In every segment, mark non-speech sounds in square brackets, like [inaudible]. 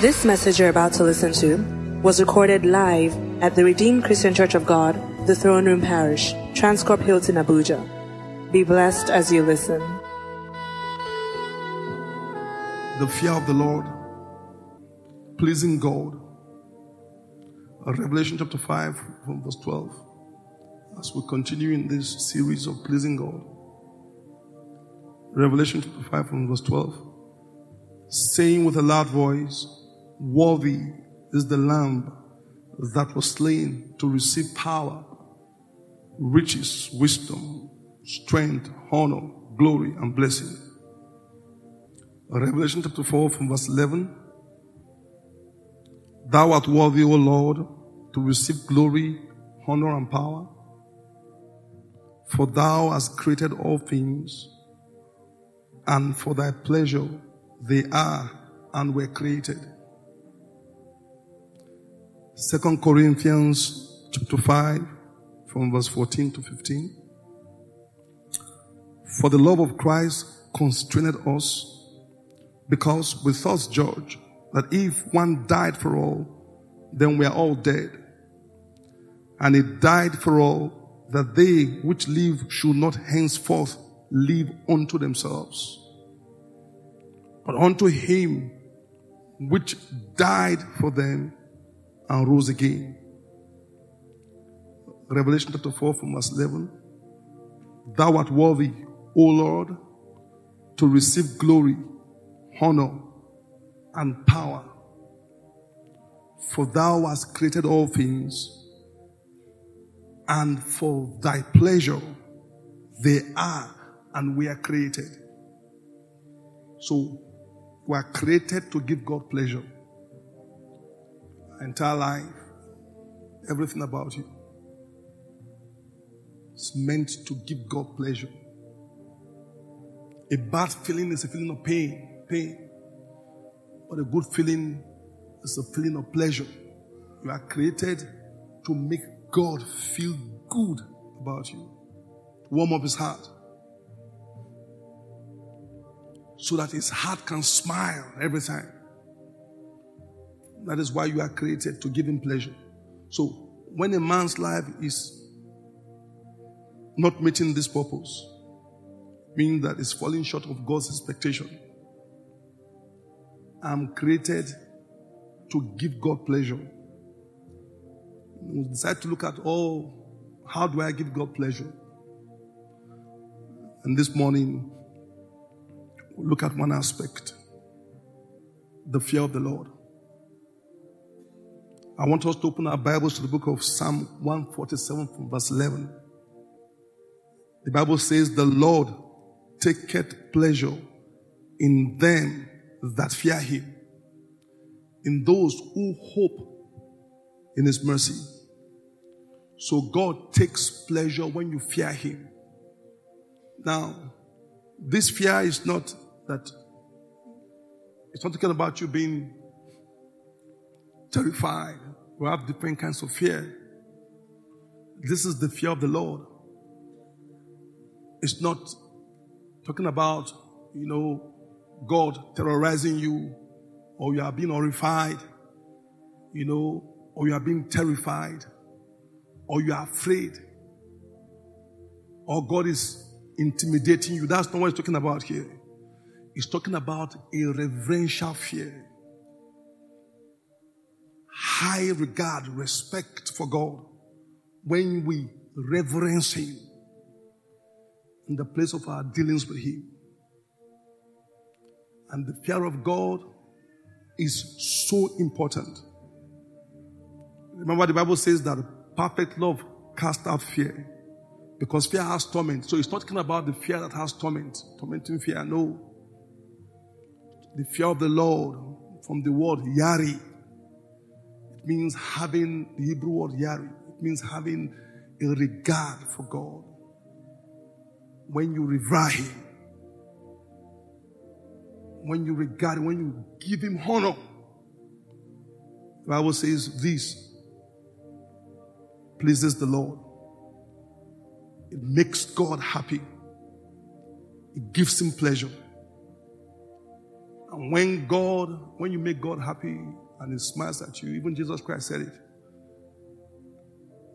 This message you're about to listen to was recorded live at the Redeemed Christian Church of God, the Throne Room Parish, Transcorp Hilton, Abuja. Be blessed as you listen. the fear of the Lord, pleasing God. Revelation chapter 5 from verse 12. As we continue in this series of pleasing God. Revelation chapter 5 from verse 12. Saying with a loud voice, Worthy is the Lamb that was slain to receive power, riches, wisdom, strength, honor, glory, and blessing. Revelation chapter 4 from verse 11. Thou art worthy, O Lord, to receive glory, honor, and power. For thou hast created all things, and for thy pleasure they are and were created. Second Corinthians chapter 5 from verse 14 to 15. For the love of Christ constrained us because we thus judge that if one died for all, then we are all dead. And he died for all, that they which live should not henceforth live unto themselves, but unto him which died for them and rose again. Revelation chapter 4 from verse 11. Thou art worthy, O Lord, to receive glory honor, and power. For thou hast created all things, and for thy pleasure they are and we are created. So we are created to give God pleasure. Entire life, everything about you. It's meant to give God pleasure. A bad feeling is a feeling of pain pain. But a good feeling is a feeling of pleasure. You are created to make God feel good about you, warm up his heart. So that his heart can smile every time. That is why you are created to give him pleasure. So when a man's life is not meeting this purpose, meaning that it's falling short of God's expectation, I'm created to give God pleasure. We decide to look at, oh, how do I give God pleasure? And this morning, we'll look at one aspect the fear of the Lord. I want us to open our Bibles to the book of Psalm 147 from verse 11. The Bible says, The Lord taketh pleasure in them that fear him, in those who hope in his mercy. So God takes pleasure when you fear him. Now, this fear is not that, it's not talking about you being terrified. We have different kinds of fear. This is the fear of the Lord. It's not talking about, you know, God terrorizing you, or you are being horrified, you know, or you are being terrified, or you are afraid, or God is intimidating you. That's not what he's talking about here. He's talking about a reverential fear, high regard, respect for God. When we reverence Him in the place of our dealings with Him. And the fear of God is so important. Remember, the Bible says that perfect love casts out fear. Because fear has torment. So it's not talking about the fear that has torment, tormenting fear. No. The fear of the Lord from the word yari. Means having the Hebrew word yari. It means having a regard for God. When you revere Him, when you regard, when you give him honor. The Bible says this pleases the Lord. It makes God happy. It gives him pleasure. And when God, when you make God happy and He smiles at you, even Jesus Christ said it.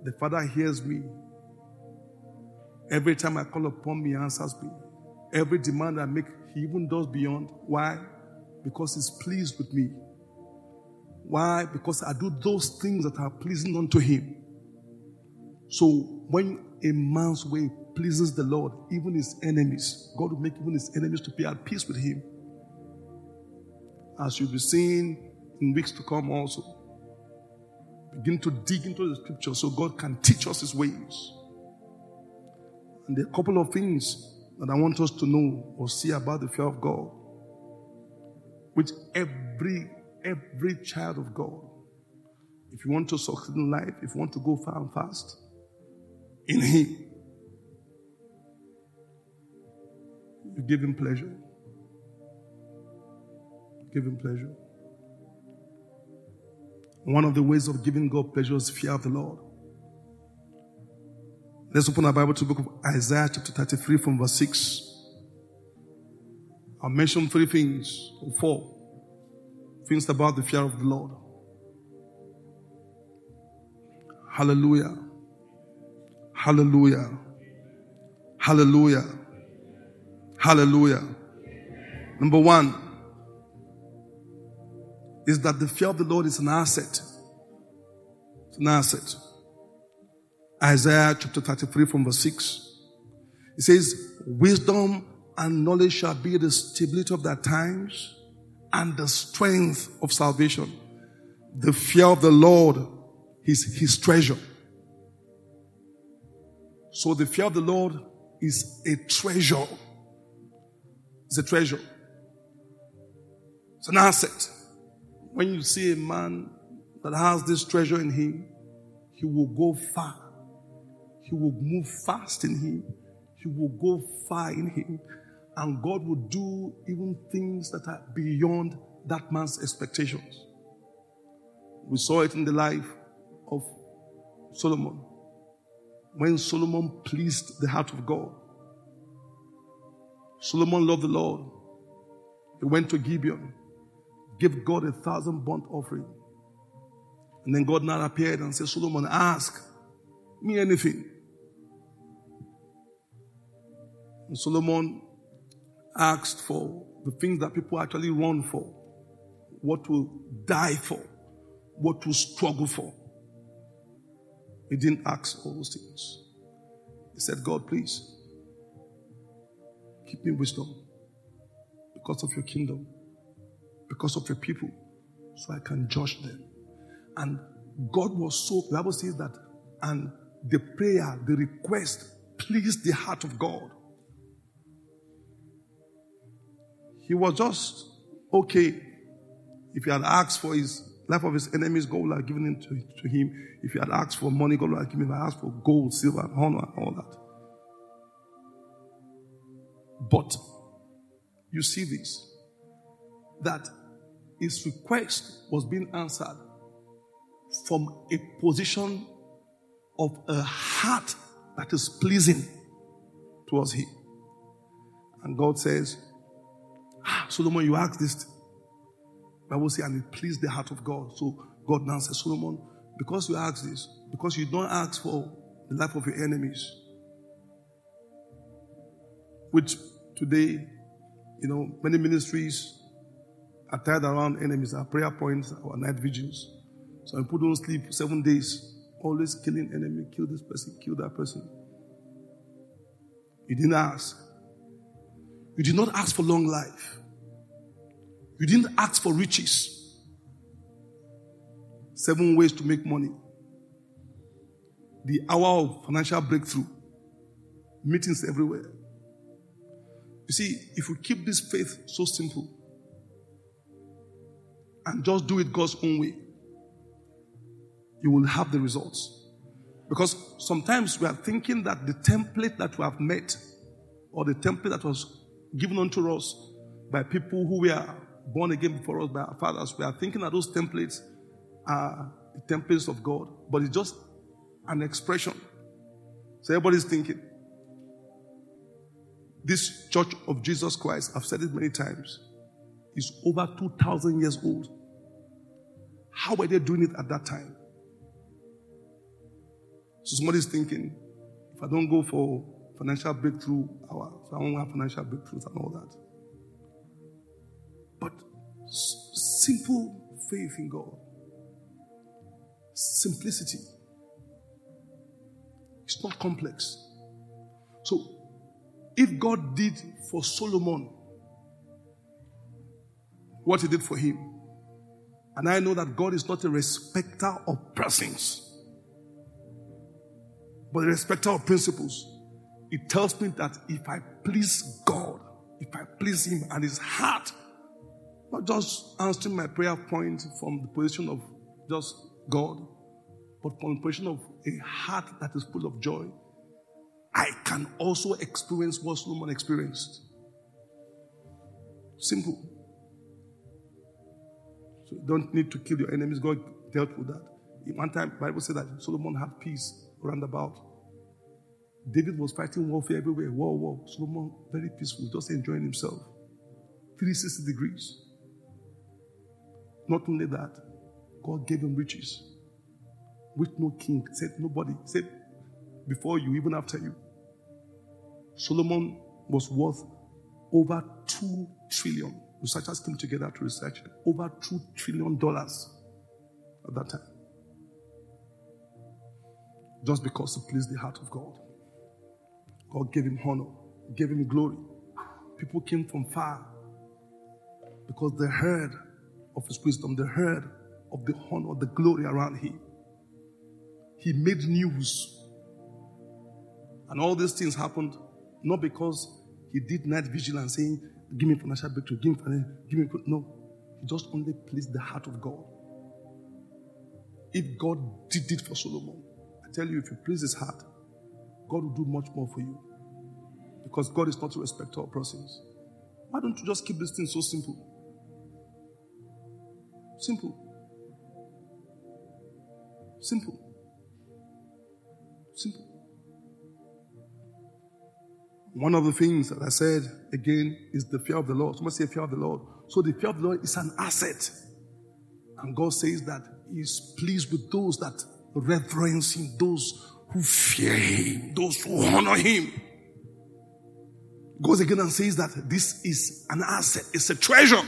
The Father hears me. Every time I call upon me, He answers me. Every demand I make, He even does beyond. Why? Because He's pleased with me. Why? Because I do those things that are pleasing unto Him. So when a man's way pleases the Lord, even his enemies, God will make even his enemies to be at peace with him. As you'll be seeing in weeks to come also. Begin to dig into the scripture so God can teach us his ways. And there are a couple of things that I want us to know or see about the fear of God, which every every child of God, if you want to succeed in life, if you want to go far and fast, in Him, you give Him pleasure. Give Him pleasure. One of the ways of giving God pleasure is fear of the Lord. Let's open our Bible to the book of Isaiah, chapter 33, from verse 6. I'll mention three things, or four things about the fear of the Lord. Hallelujah. Hallelujah. Hallelujah. Hallelujah. Number one is that the fear of the Lord is an asset. It's an asset. Isaiah chapter 33 from verse 6. It says, Wisdom and knowledge shall be the stability of their times and the strength of salvation. The fear of the Lord is his treasure. So the fear of the Lord is a treasure. It's a treasure. It's an asset. When you see a man that has this treasure in him, he will go far. He will move fast in him. He will go far in him and God will do even things that are beyond that man's expectations. We saw it in the life of Solomon. When Solomon pleased the heart of God, Solomon loved the Lord. He went to Gibeon, gave God a thousand burnt offering. And then God now appeared and said, Solomon, ask me anything. And Solomon asked for, the things that people actually run for, what to die for, what to struggle for. He didn't ask all those things. He said, God, please, keep me wisdom because of your kingdom, because of your people, so I can judge them. And God was so, the Bible says that, and the prayer, the request pleased the heart of God. He was just okay. If he had asked for his life of his enemies, God would have given it to, to him. If he had asked for money, God would have given him. If asked for gold, silver, and honor, and all that. But you see this that his request was being answered from a position of a heart that is pleasing towards him. And God says, Ah, Solomon, you asked this. Bible says, and it pleased the heart of God. So God now says, Solomon, because you asked this, because you don't ask for the life of your enemies, which today, you know, many ministries are tied around enemies, our prayer points, our night vigils. So people don't sleep seven days, always killing enemy, kill this person, kill that person. You didn't ask. You did not ask for long life. You didn't ask for riches. Seven ways to make money. The hour of financial breakthrough. Meetings everywhere. You see, if we keep this faith so simple and just do it God's own way, you will have the results. Because sometimes we are thinking that the template that we have met or the template that was given unto us by people who were born again before us by our fathers. We are thinking that those templates are the templates of God, but it's just an expression. So everybody's thinking. This church of Jesus Christ, I've said it many times, is over 2,000 years old. How were they doing it at that time? So somebody's thinking, if I don't go for financial breakthrough I won't have financial breakthroughs and all that. But simple faith in God, simplicity. It's not complex. So, if God did for Solomon what he did for him, and I know that God is not a respecter of persons, but a respecter of principles, it tells me that if I please God, if I please Him and His heart, not just answering my prayer point from the position of just God, but from the position of a heart that is full of joy, I can also experience what Solomon experienced. Simple. So you don't need to kill your enemies. God dealt with that. One time, Bible said that Solomon had peace round about. David was fighting warfare everywhere. War, war. Solomon, very peaceful, just enjoying himself. 360 degrees. Not only that, God gave him riches. Which no king said, nobody said before you, even after you. Solomon was worth over two trillion. Researchers came together to research. Over two trillion dollars at that time. Just because he pleased the heart of God. God gave him honor, gave him glory. People came from far because they heard of his wisdom, they heard of the honor, the glory around him. He made news. And all these things happened not because he did night vigil and saying, Give me financial breakthrough, give me financial, give me. No. He just only pleased the heart of God. If God did it for Solomon, I tell you, if you please his heart, God will do much more for you. Because God is not a respecter of persons. Why don't you just keep this thing so simple? Simple. Simple. Simple. One of the things that I said again is the fear of the Lord. Someone say fear of the Lord. So the fear of the Lord is an asset. And God says that He is pleased with those that reverence Him, those who fear Him, those who honor Him. Goes again and says that this is an asset, it's a treasure.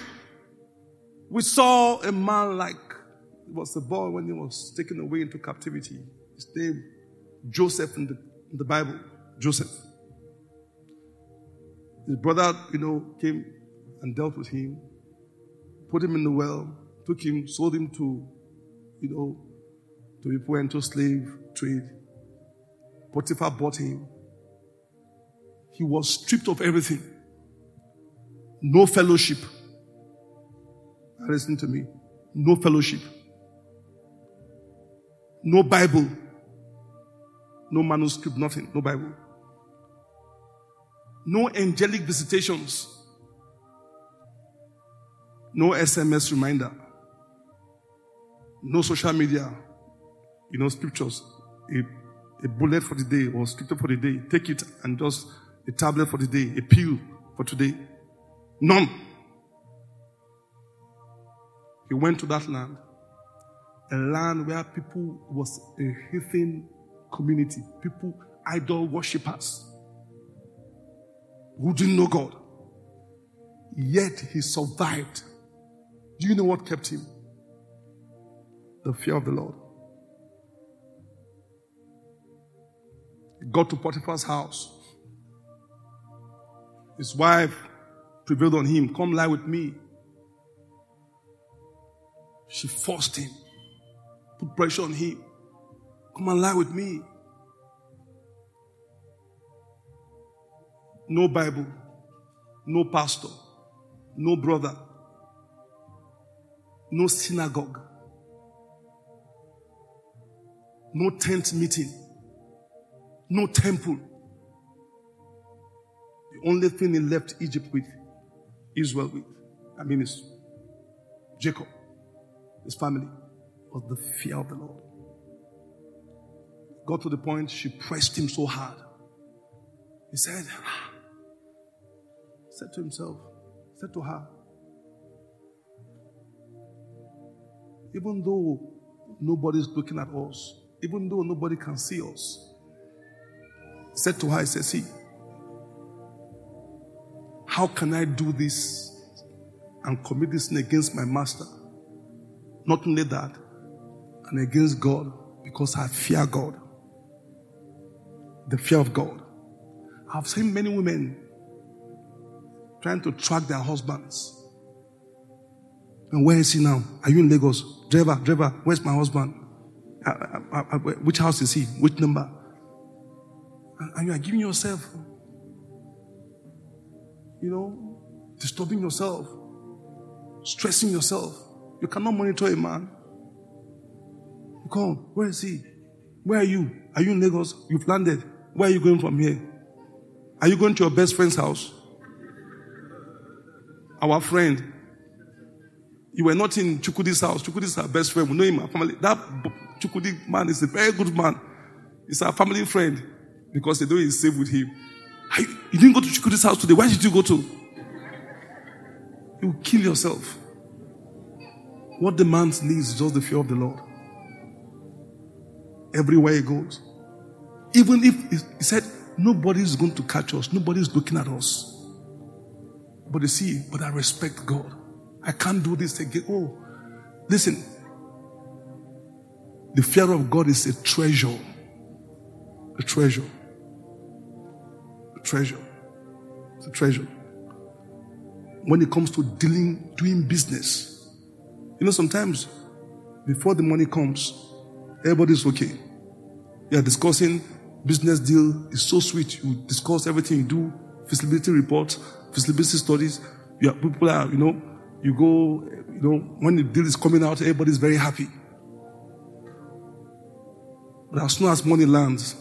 We saw a man like it was a boy when he was taken away into captivity. His name Joseph in the, in the Bible. Joseph. His brother, you know, came and dealt with him, put him in the well, took him, sold him to, you know, to people into slave trade. Potiphar bought him. He was stripped of everything. No fellowship. Listen to me. No fellowship. No Bible. No manuscript, nothing. No Bible. No angelic visitations. No SMS reminder. No social media. You know, scriptures. A, a bullet for the day or scripture for the day. Take it and just a tablet for the day. A pill for today. None. He went to that land. A land where people was a heathen community. People, idol worshippers who didn't know God. Yet he survived. Do you know what kept him? The fear of the Lord. He got to Potiphar's house. His wife prevailed on him. Come lie with me. She forced him, put pressure on him. Come and lie with me. No Bible, no pastor, no brother, no synagogue, no tent meeting, no temple. The only thing he left Egypt with, Israel with, I mean, is Jacob, his family, was the fear of the Lord. Got to the point she pressed him so hard. He said, ah, said to himself, said to her, even though nobody's looking at us, even though nobody can see us, said to her, he said, See, how can I do this and commit this sin against my master? Not only that, and against God, because I fear God. The fear of God. I've seen many women trying to track their husbands. And where is he now? Are you in Lagos? Driver, driver, where's my husband? Uh, uh, uh, which house is he? Which number? And you are giving yourself, you know, disturbing yourself, stressing yourself. You cannot monitor a man. Come, where is he? Where are you? Are you in Lagos? You've landed. Where are you going from here? Are you going to your best friend's house? Our friend. You were not in Chukwudi's house. Chukwudi is our best friend. We know him, our family. That Chukwudi man is a very good man. He's our family friend because they know he's safe with him. You, you didn't go to Chukwudi's house today. Where did you go to? You kill yourself. What the man needs is just the fear of the Lord. Everywhere he goes. Even if he said, nobody's going to catch us, nobody's looking at us. But you see, but I respect God. I can't do this again. Oh, listen. The fear of God is a treasure. A treasure. A treasure. It's a treasure. When it comes to dealing, doing business, you know, sometimes before the money comes, everybody's okay. You are discussing business deal. It's so sweet. You discuss everything you do, feasibility reports, feasibility studies. You have, people are, you know, you go, you know, when the deal is coming out, everybody's very happy. But as soon as money lands,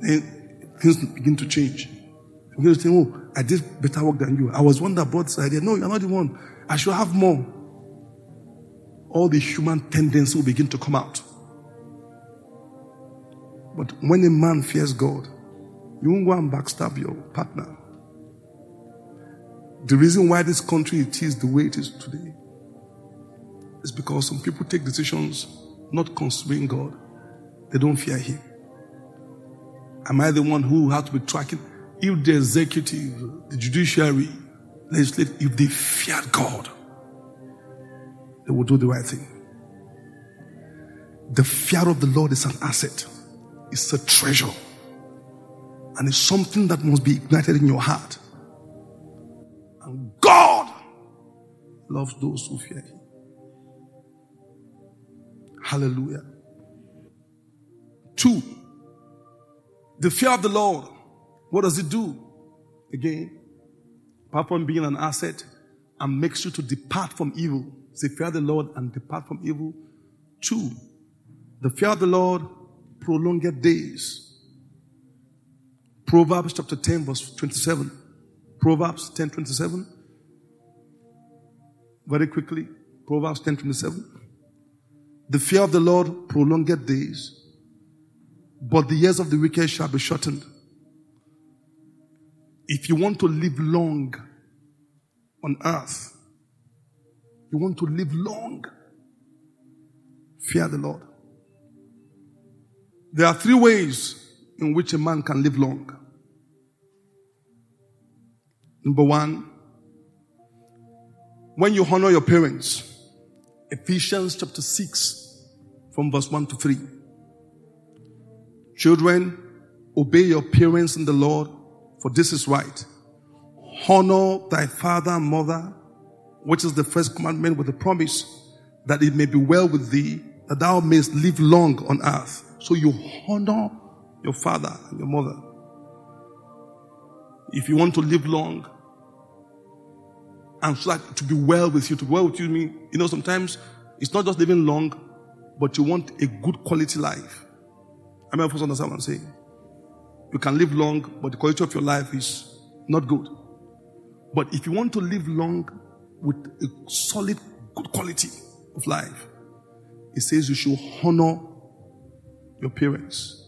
then things begin to change. You begin to think, oh, I did better work than you. I was one that brought this idea. No, you're not the one. I should have more. All the human tendencies will begin to come out. But when a man fears God, you won't go and backstab your partner. The reason why this country it is the way it is today is because some people take decisions not considering God. They don't fear Him. Am I the one who has to be tracking? If the executive, the judiciary, legislative, if they fear God, they will do the right thing. The fear of the Lord is an asset, it's a treasure, and it's something that must be ignited in your heart. Loves those who fear Him. Hallelujah. Two, the fear of the Lord. What does it do? Again, apart from being an asset, and makes you to depart from evil. Say, fear the Lord and depart from evil. Two, the fear of the Lord prolonged days. Proverbs chapter 10, verse 27. Proverbs 10 27. Very quickly. Proverbs 10 27. The fear of the Lord prolonged days, but the years of the wicked shall be shortened. If you want to live long on earth, you want to live long, fear the Lord. There are three ways in which a man can live long. Number one, when you honor your parents, Ephesians chapter 6, from verse 1 to 3. Children, obey your parents in the Lord, for this is right. Honor thy father and mother, which is the first commandment with a promise that it may be well with thee, that thou mayest live long on earth. So you honor your father and your mother. If you want to live long, and so that to be well with you, to be well with you mean, you know, sometimes it's not just living long, but you want a good quality life. I mean, first understand what I'm saying. You can live long, but the quality of your life is not good. But if you want to live long with a solid, good quality of life, it says you should honor your parents.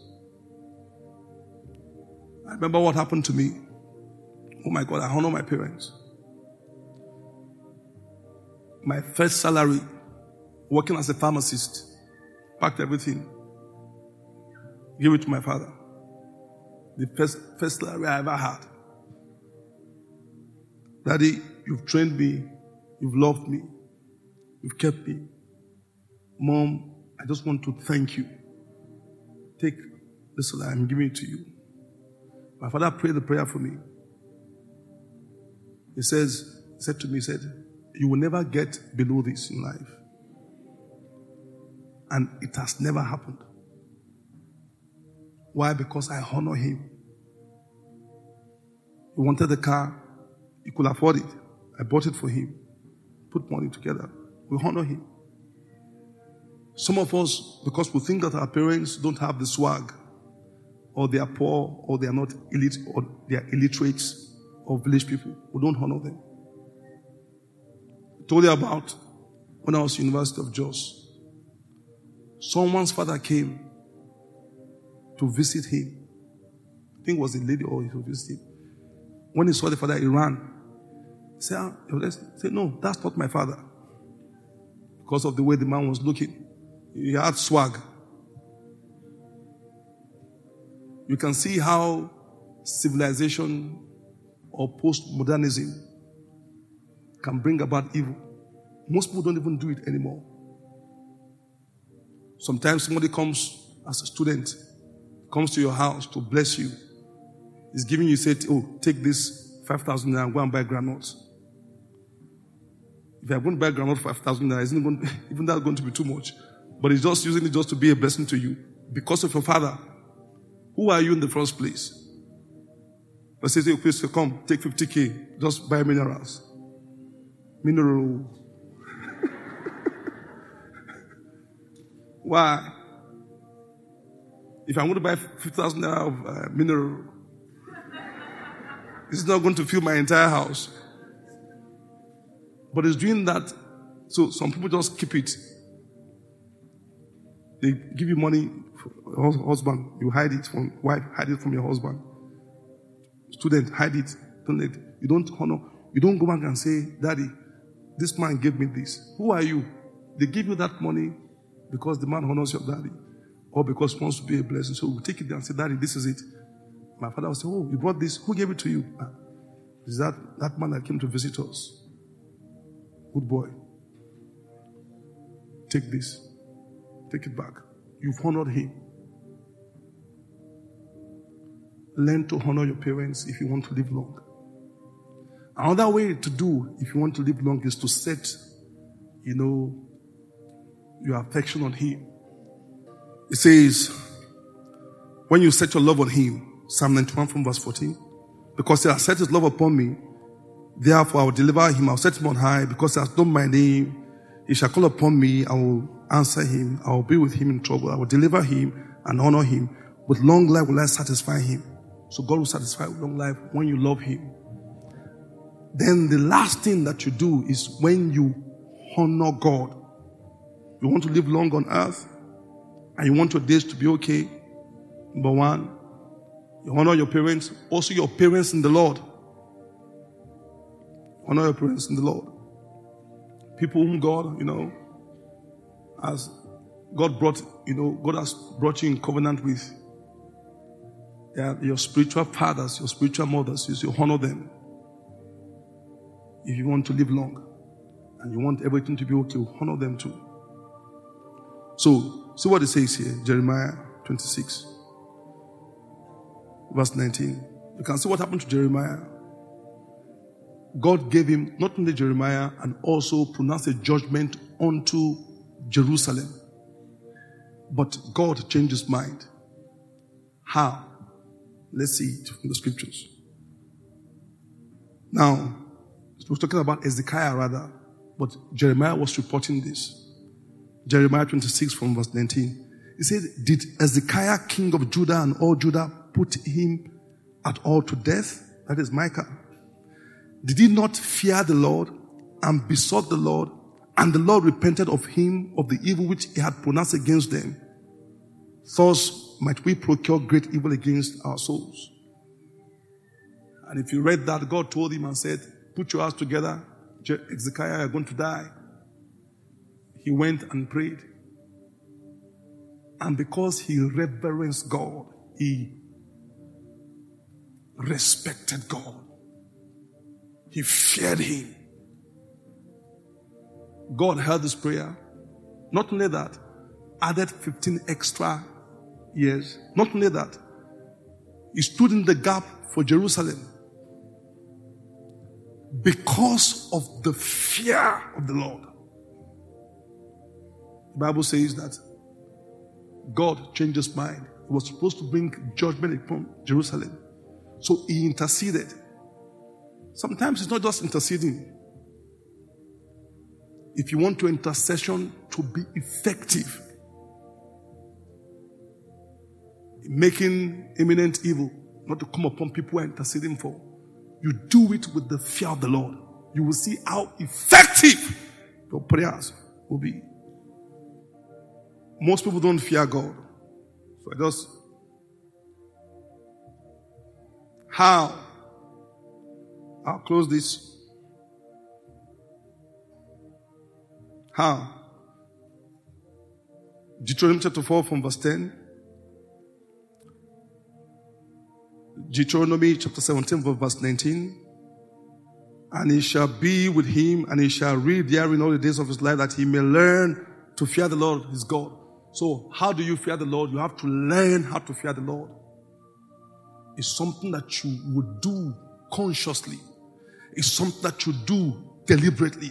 I remember what happened to me. Oh my God, I honor my parents my first salary working as a pharmacist. Packed everything. Give it to my father. The first, first salary I ever had. Daddy, you've trained me. You've loved me. You've kept me. Mom, I just want to thank you. Take this salary, I'm giving it to you. My father prayed the prayer for me. He says, he said to me, he said, You will never get below this in life. And it has never happened. Why? Because I honor him. He wanted the car, he could afford it. I bought it for him. Put money together. We honor him. Some of us, because we think that our parents don't have the swag, or they are poor, or they are not elite, or they are illiterates, or village people, we don't honor them. Told you about when I was University of Jos. Someone's father came to visit him. I think it was a lady or he to visit him. When he saw the father, he ran. He said, ah, No, that's not my father. Because of the way the man was looking. He had swag. You can see how civilization or postmodernism can bring about evil. Most people don't even do it anymore. Sometimes somebody comes as a student, comes to your house to bless you. He's giving you, say, oh, take this 5,000 naira and go and buy granules. If you're going to buy granite for 5,000 naira, isn't going, to, [laughs] even that going to be too much? But he's just using it just to be a blessing to you because of your father. Who are you in the first place? But says, hey, please come, take 50k, just buy minerals. Mineral. Why? If I'm going to buy 50,000 naira of uh, mineral, it's not going to fill my entire house. But it's doing that. So some people just keep it. They give you money husband. You hide it from wife. Hide it from your husband. Student, hide it. Don't let, you don't honor. You don't go back and say, Daddy, this man gave me this. Who are you? They give you that money because the man honors your daddy or because he wants to be a blessing. So we take it and say, Daddy, this is it. My father will say, Oh, you brought this. Who gave it to you? Ah, is that that man that came to visit us? Good boy. Take this. Take it back. You've honored him. Learn to honor your parents if you want to live long. Another way to do if you want to live long is to set, you know, your affection on him. It says, when you set your love on him, Psalm 91 from verse 14, because he has set his love upon me, Therefore, I will deliver him. I will set him on high because he has known my name. He shall call upon me. I will answer him. I will be with him in trouble. I will deliver him and honor him. With long life will I satisfy him. So God will satisfy with long life when you love him. Then the last thing that you do is when you honor God. You want to live long on earth and you want your days to be okay. Number one, you honor your parents, also your parents in the Lord. Honor your parents in the Lord. People whom God, you know, has God brought, you know, God has brought you in covenant with. Your spiritual fathers, your spiritual mothers, you honor them. If you want to live long and you want everything to be okay, honor them too. So, see what it says here, Jeremiah 26, verse 19. You can see what happened to Jeremiah. God gave him not only Jeremiah and also pronounced a judgment unto Jerusalem. But God changed his mind. How? Let's see it from the scriptures. Now, we're talking about Ezekiah rather, but Jeremiah was reporting this. Jeremiah 26 from verse 19. He said, Did Ezekiah, king of Judah and all Judah, put him at all to death? That is Micah. Did he not fear the Lord and besought the Lord? And the Lord repented of him of the evil which he had pronounced against them. Thus might we procure great evil against our souls. And if you read that, God told him and said, Put your house together. Ezekiah, you're going to die. he went and prayed. And because he reverenced God, he respected God. He feared him. God heard his prayer. Not only that, added 15 extra years. Not only that, he stood in the gap for Jerusalem because of the fear of the Lord. The Bible says that God changed his mind. He was supposed to bring judgment upon Jerusalem. So he interceded. Sometimes it's not just interceding. If you want your intercession to be effective, making imminent evil not to come upon people who are interceding for, you do it with the fear of the Lord. You will see how effective your prayers will be. Most people don't fear God. So I just. How? I'll close this. How? Deuteronomy chapter 4 from verse 10. Deuteronomy chapter 17 verse 19. And he shall be with him and he shall read therein all the days of his life that he may learn to fear the Lord his God. So how do you fear the Lord? You have to learn how to fear the Lord. It's something that you would do consciously. It's something that you do deliberately.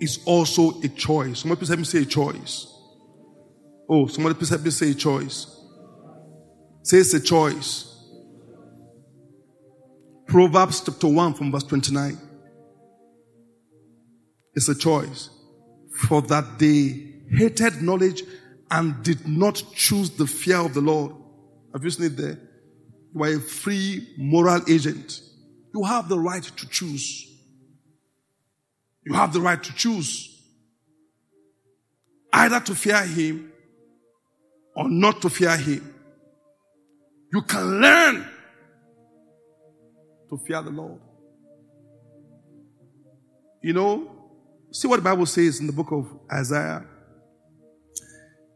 It's also a choice. Somebody please help me say a choice. Oh, somebody please help me say a choice. Say it's a choice. Proverbs chapter 1 from verse 29. It's a choice. For that they hated knowledge and did not choose the fear of the Lord. Have you seen it there? You are a free moral agent. You have the right to choose. You have the right to choose. Either to fear Him or not to fear Him. You can learn to fear the Lord. You know, see what the Bible says in the book of Isaiah.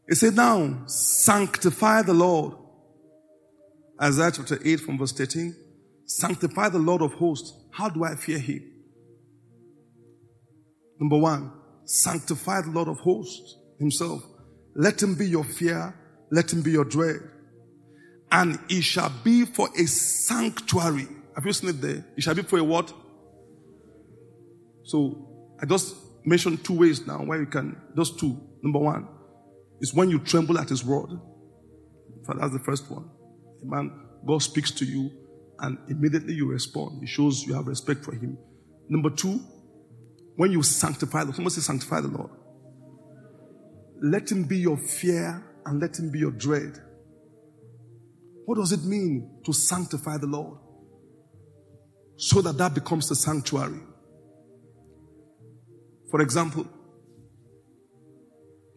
It said, Now sanctify the Lord. Isaiah chapter 8 from verse 13. Sanctify the Lord of hosts. How do I fear him? Number one, sanctify the Lord of hosts himself. Let him be your fear. Let him be your dread. And it shall be for a sanctuary. Have you seen it there? It shall be for a what? So I just mentioned two ways now where you can, those two. Number one is when you tremble at his word. That's the first one. A man, God speaks to you and immediately you respond. It shows you have respect for him. Number two, when you sanctify the Lord, say sanctify the Lord. Let him be your fear and let him be your dread. What does it mean to sanctify the Lord? So that that becomes the sanctuary. For example,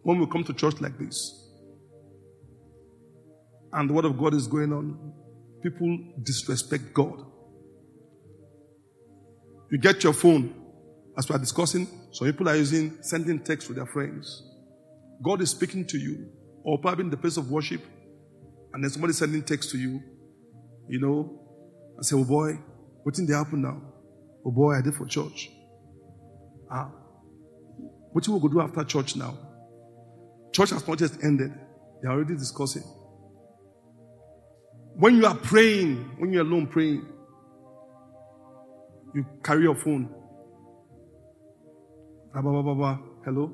when we come to church like this, and the word of God is going on, people disrespect God. You get your phone, as we are discussing, some people are using sending text to their friends. God is speaking to you, or probably in the place of worship, and then somebody sending text to you, you know, and say, Oh boy, what did they happen now? Oh boy, I did for church. Ah. What you will go do after church now? Church has not just ended. They are already discussing. When you are praying, when you're alone praying, you carry your phone. Hello?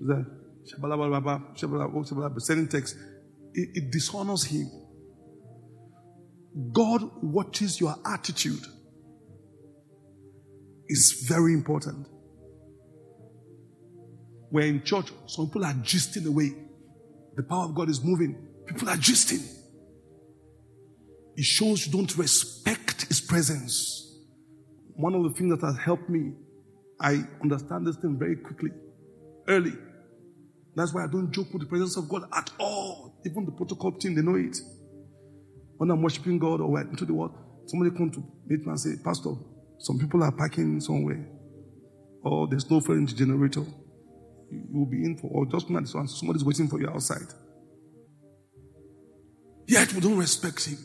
That? Sending text. It, it dishonors him. God watches your attitude. It's very important. We're in church, some people are gisting away. The power of God is moving. People are gisting. It shows you don't respect His presence. One of the things that has helped me, I understand this thing very quickly, early. That's why I don't joke with the presence of God at all. Even the protocol team, they know it. When I'm worshiping God or into the world, somebody come to meet me and say, Pastor, some people are parking somewhere or there's no fuel in the generator, you will be in for, or just not somebody's waiting for you outside. Yet we don't respect him.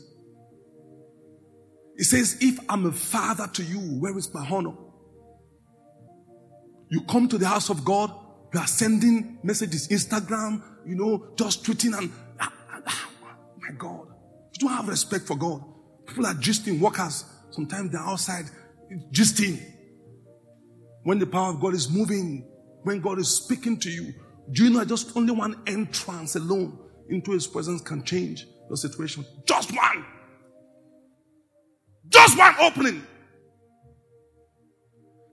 He says, If I'm a father to you, where is my honor? You come to the house of God, you are sending messages, Instagram, you know, just tweeting and, ah, ah, ah, my God. You don't have respect for God. People are gisting, workers. Sometimes they're outside gisting. When the power of God is moving, when God is speaking to you, do you know just only one entrance alone into His presence can change your situation? Just one. Just one opening.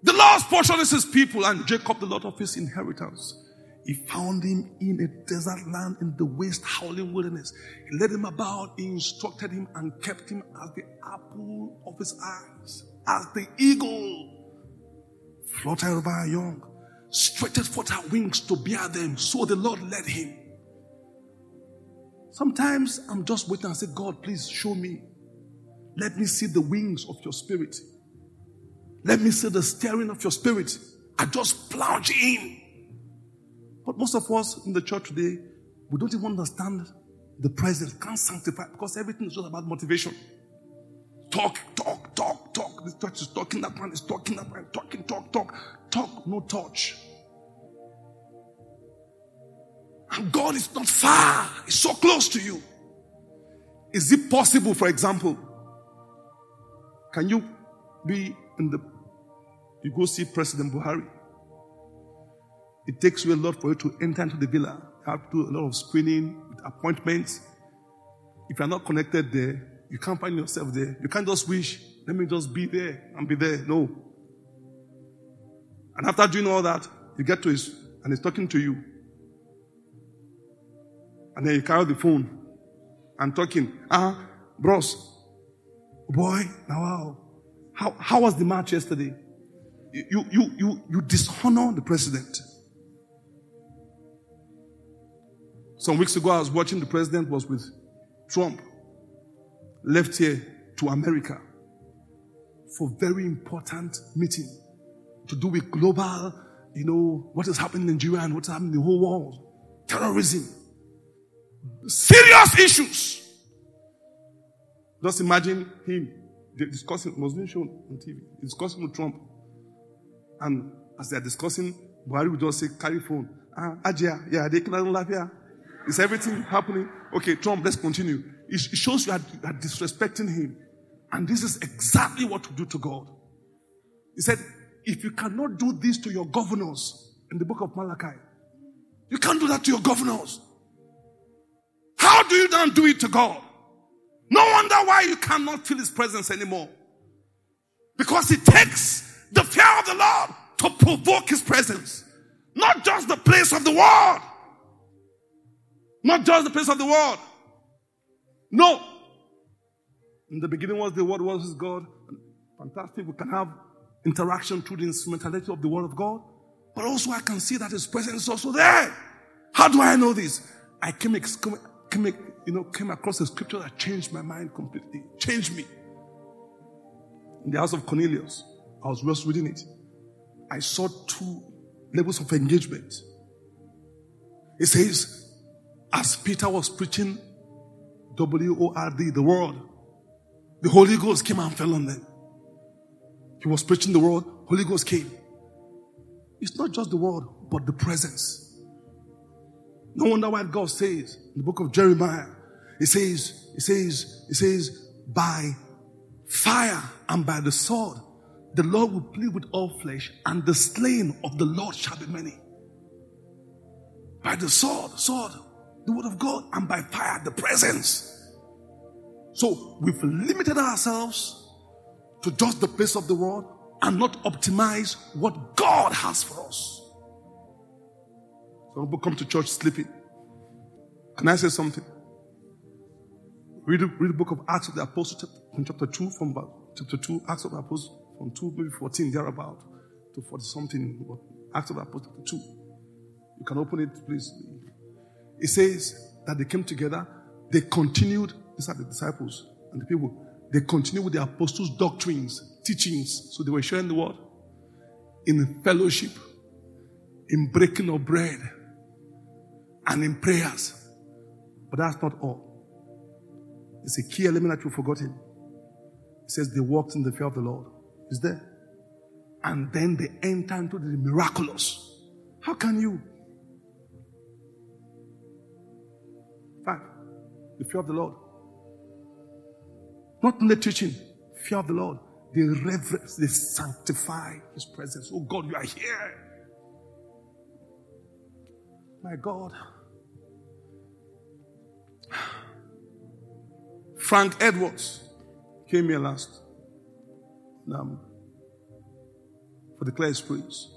The Lord's portion is His people, and Jacob, the Lord of His inheritance. He found him in a desert land in the waste, howling wilderness. He led him about, he instructed him, and kept him as the apple of his eyes, as the eagle fluttered over her young, stretched forth her wings to bear them. So the Lord led him. Sometimes I'm just waiting and say, God, please show me. Let me see the wings of your spirit. Let me see the steering of your spirit. I just plunge in. But most of us in the church today, we don't even understand the presence, can't sanctify because everything is just about motivation. Talk, talk, talk, talk. This church is talking, that man is talking, that man talking, talk, talk, talk, no touch. And God is not far, He's so close to you. Is it possible, for example, can you be in the, you go see President Buhari? It takes you a lot for you to enter into the villa. You have to do a lot of screening, appointments. If you're not connected there, you can't find yourself there. You can't just wish, let me just be there and be there. No. And after doing all that, you get to his, and he's talking to you. And then you carry the phone and talking. Ah, uh-huh, bros. Boy, now. How, how was the match yesterday? You, you, you, you dishonor the president. Some weeks ago, I was watching the president was with Trump, left here to America for very important meeting to do with global, you know, what is happening in Nigeria and what's happening in the whole world. Terrorism. Serious issues. Just imagine him discussing, was being shown on TV, discussing with Trump. And as they're discussing, Buhari would just say, carry phone. Ah, Ajia, yeah, they can't laugh here. Is everything happening? Okay, Trump, let's continue. It shows you are, are disrespecting him. And this is exactly what to do to God. He said, if you cannot do this to your governors in the book of Malachi, you can't do that to your governors. How do you then do it to God? No wonder why you cannot feel his presence anymore. Because it takes the fear of the Lord to provoke his presence. Not just the place of the world. Not just the place of the world. No. In the beginning was the word, was God. Fantastic. We can have interaction through the instrumentality of the word of God. But also I can see that his presence is also there. How do I know this? I came, came, you know, came across a scripture that changed my mind completely. Changed me. In the house of Cornelius, I was just reading it. I saw two levels of engagement. It says, as Peter was preaching W O R D, the word, the Holy Ghost came and fell on them. He was preaching the word, Holy Ghost came. It's not just the word, but the presence. No wonder why God says in the book of Jeremiah, He says, He says, He says, by fire and by the sword, the Lord will plead with all flesh, and the slain of the Lord shall be many. By the sword, sword, the word of God, and by fire, the presence. So we've limited ourselves to just the place of the world and not optimize what God has for us. Some people come to church sleeping. Can I say something? Read, read the book of Acts of the Apostles, chapter 2, from chapter 2, Acts of the Apostles, from 2, maybe 14, thereabout, to 40 something, Acts of the Apostles, chapter 2. You can open it, please. It says that they came together, they continued, these are the disciples and the people, they continued with the apostles' doctrines, teachings. So they were sharing the word. in fellowship, in breaking of bread, and in prayers. But that's not all. It's a key element that you've forgotten. It says they walked in the fear of the Lord. Is there? And then they enter into the miraculous. How can you? Fact, the fear of the Lord. Not in the teaching, fear of the Lord. They reverence, they sanctify His presence. Oh God, you are here. My God. Frank Edwards came here last um, for the Clare Praise.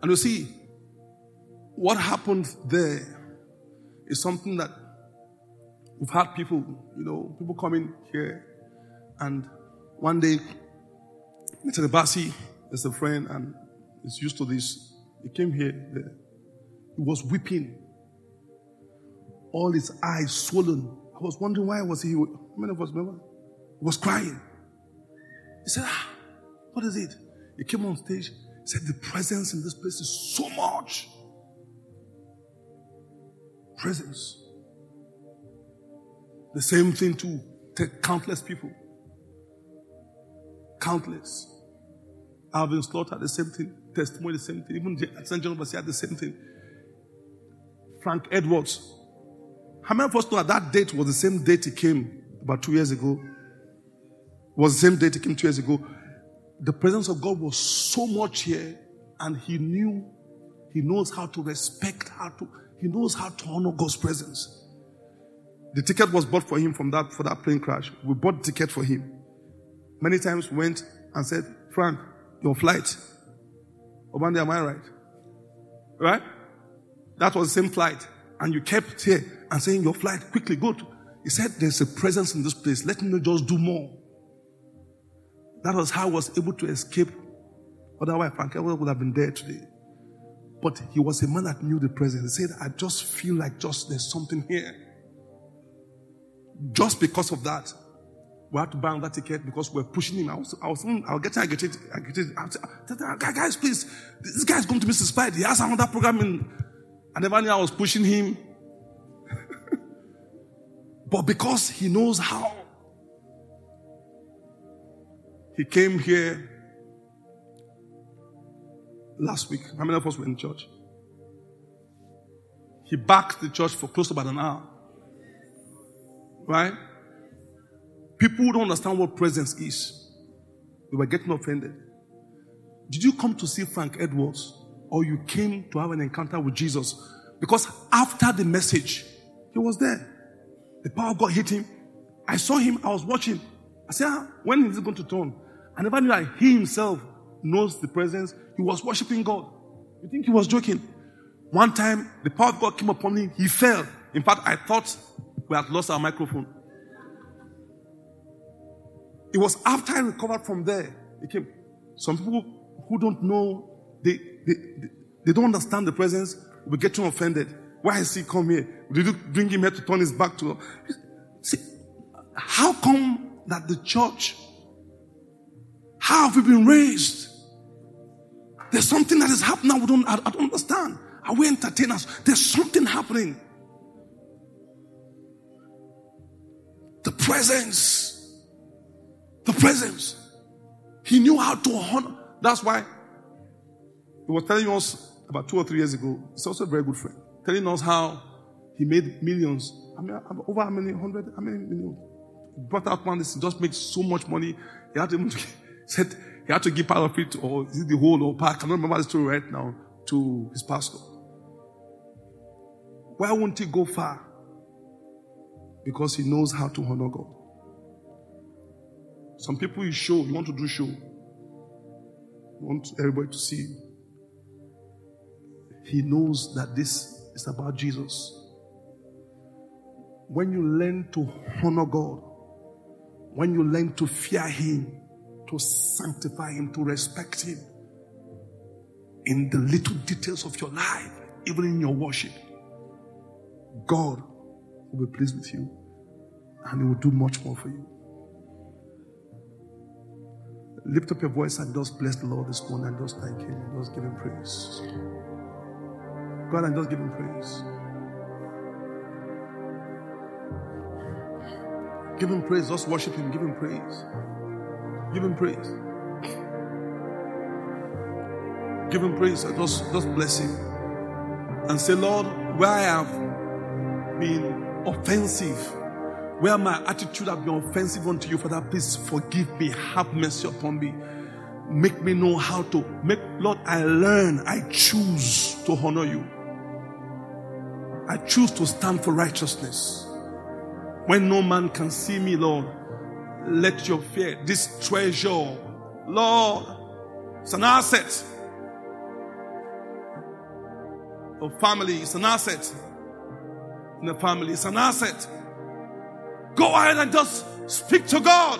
And you see, what happened there is something that we've had people, you know, people coming here. And one day, Mr. Basi is a friend and is used to this. He came here, there. he was weeping, all his eyes swollen. I was wondering why was he, many of us remember? He was crying. He said, ah, what is it? He came on stage, said the presence in this place is so much. Presence. The same thing to countless people. Countless. Alvin Slaughter, the same thing. Testimony, the same thing. Even St. John Basia, the same thing. Frank Edwards. How many of us know that that date was the same date he came about two years ago? was the same date he came two years ago. The presence of God was so much here, and he knew, he knows how to respect, how to, he knows how to honor God's presence. The ticket was bought for him from that for that plane crash. We bought the ticket for him. Many times went and said, Frank, your flight. Obande, am I right? Right? That was the same flight. And you kept here and saying, Your flight, quickly good. He said, There's a presence in this place. Let me just do more. That was how I was able to escape. Otherwise, Frank Edwards would have been dead today. But he was a man that knew the presence. He said, I just feel like just there's something here. Just because of that, we had to buy that ticket because we are pushing him. I was, I was, I was getting, I get it, I get it. I said, guys, please, this guy is going to be suspended. He has another program in, I never knew I was pushing him. But because he knows how, he came here last week. How many of us were in church? He backed the church for close to about an hour. Right? People don't understand what presence is, they were getting offended. Did you come to see Frank Edwards or you came to have an encounter with Jesus? Because after the message, he was there. The power of God hit him. I saw him, I was watching. I said, ah, when is it going to turn? I never knew that he himself knows the presence. He was worshiping God. You think he was joking? One time, the power of God came upon him. He fell. In fact, I thought we had lost our microphone. It was after I recovered from there. It came. Some people who don't know, they, they, they, they don't understand the presence, will get too offended. Why has he come here? Did you bring him here to turn his back to? See, how come that the church, how have we been raised? There's something that is happening. We don't, I, I don't understand. Are we entertainers? There's something happening. The presence. The presence. He knew how to honor. That's why he was telling us about two or three years ago. He's also a very good friend. Telling us how he made millions. I mean, over how many hundred? How many millions? He brought out one. Just makes so much money. He had to said [laughs] he had to give part of it, or is it the whole or part? I cannot remember the story right now to his pastor. Why won't he go far? Because he knows how to honor God. Some people you show, you want to do show. You want everybody to see. He knows that this is about Jesus. When you learn to honor God, when you learn to fear Him, to sanctify Him, to respect Him, in the little details of your life, even in your worship, God will be pleased with you and He will do much more for you. Lift up your voice and just bless the Lord this morning and just thank Him. and Just give Him praise. God and just give Him praise. Give Him praise. Just worship Him. Give Him praise. Give Him praise. Give Him praise. Just, just bless Him. And say, Lord, where I have been offensive, where my attitude have been offensive unto you, Father, please forgive me. Have mercy upon me. Make me know how to make, Lord, I learn, I choose to honor you. I choose to stand for righteousness. When no man can see me, Lord, let your fear, this treasure, Lord, it's an asset. Of family, it's an asset. In the family, it's an asset. Go ahead and just speak to God.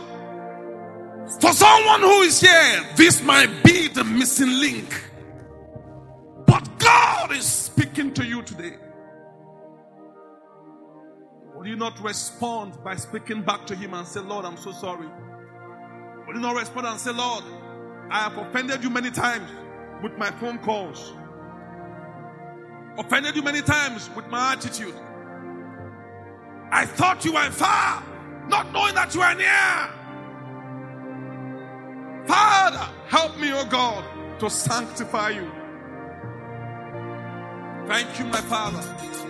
For someone who is here, this might be the missing link. But God is speaking to you today. Will you not respond by speaking back to Him and say, Lord, I'm so sorry? Will you not respond and say, Lord, I have offended you many times with my phone calls, offended you many times with my attitude. I thought you were far, not knowing that you are near. Father, help me, oh God, to sanctify you. Thank you, my Father.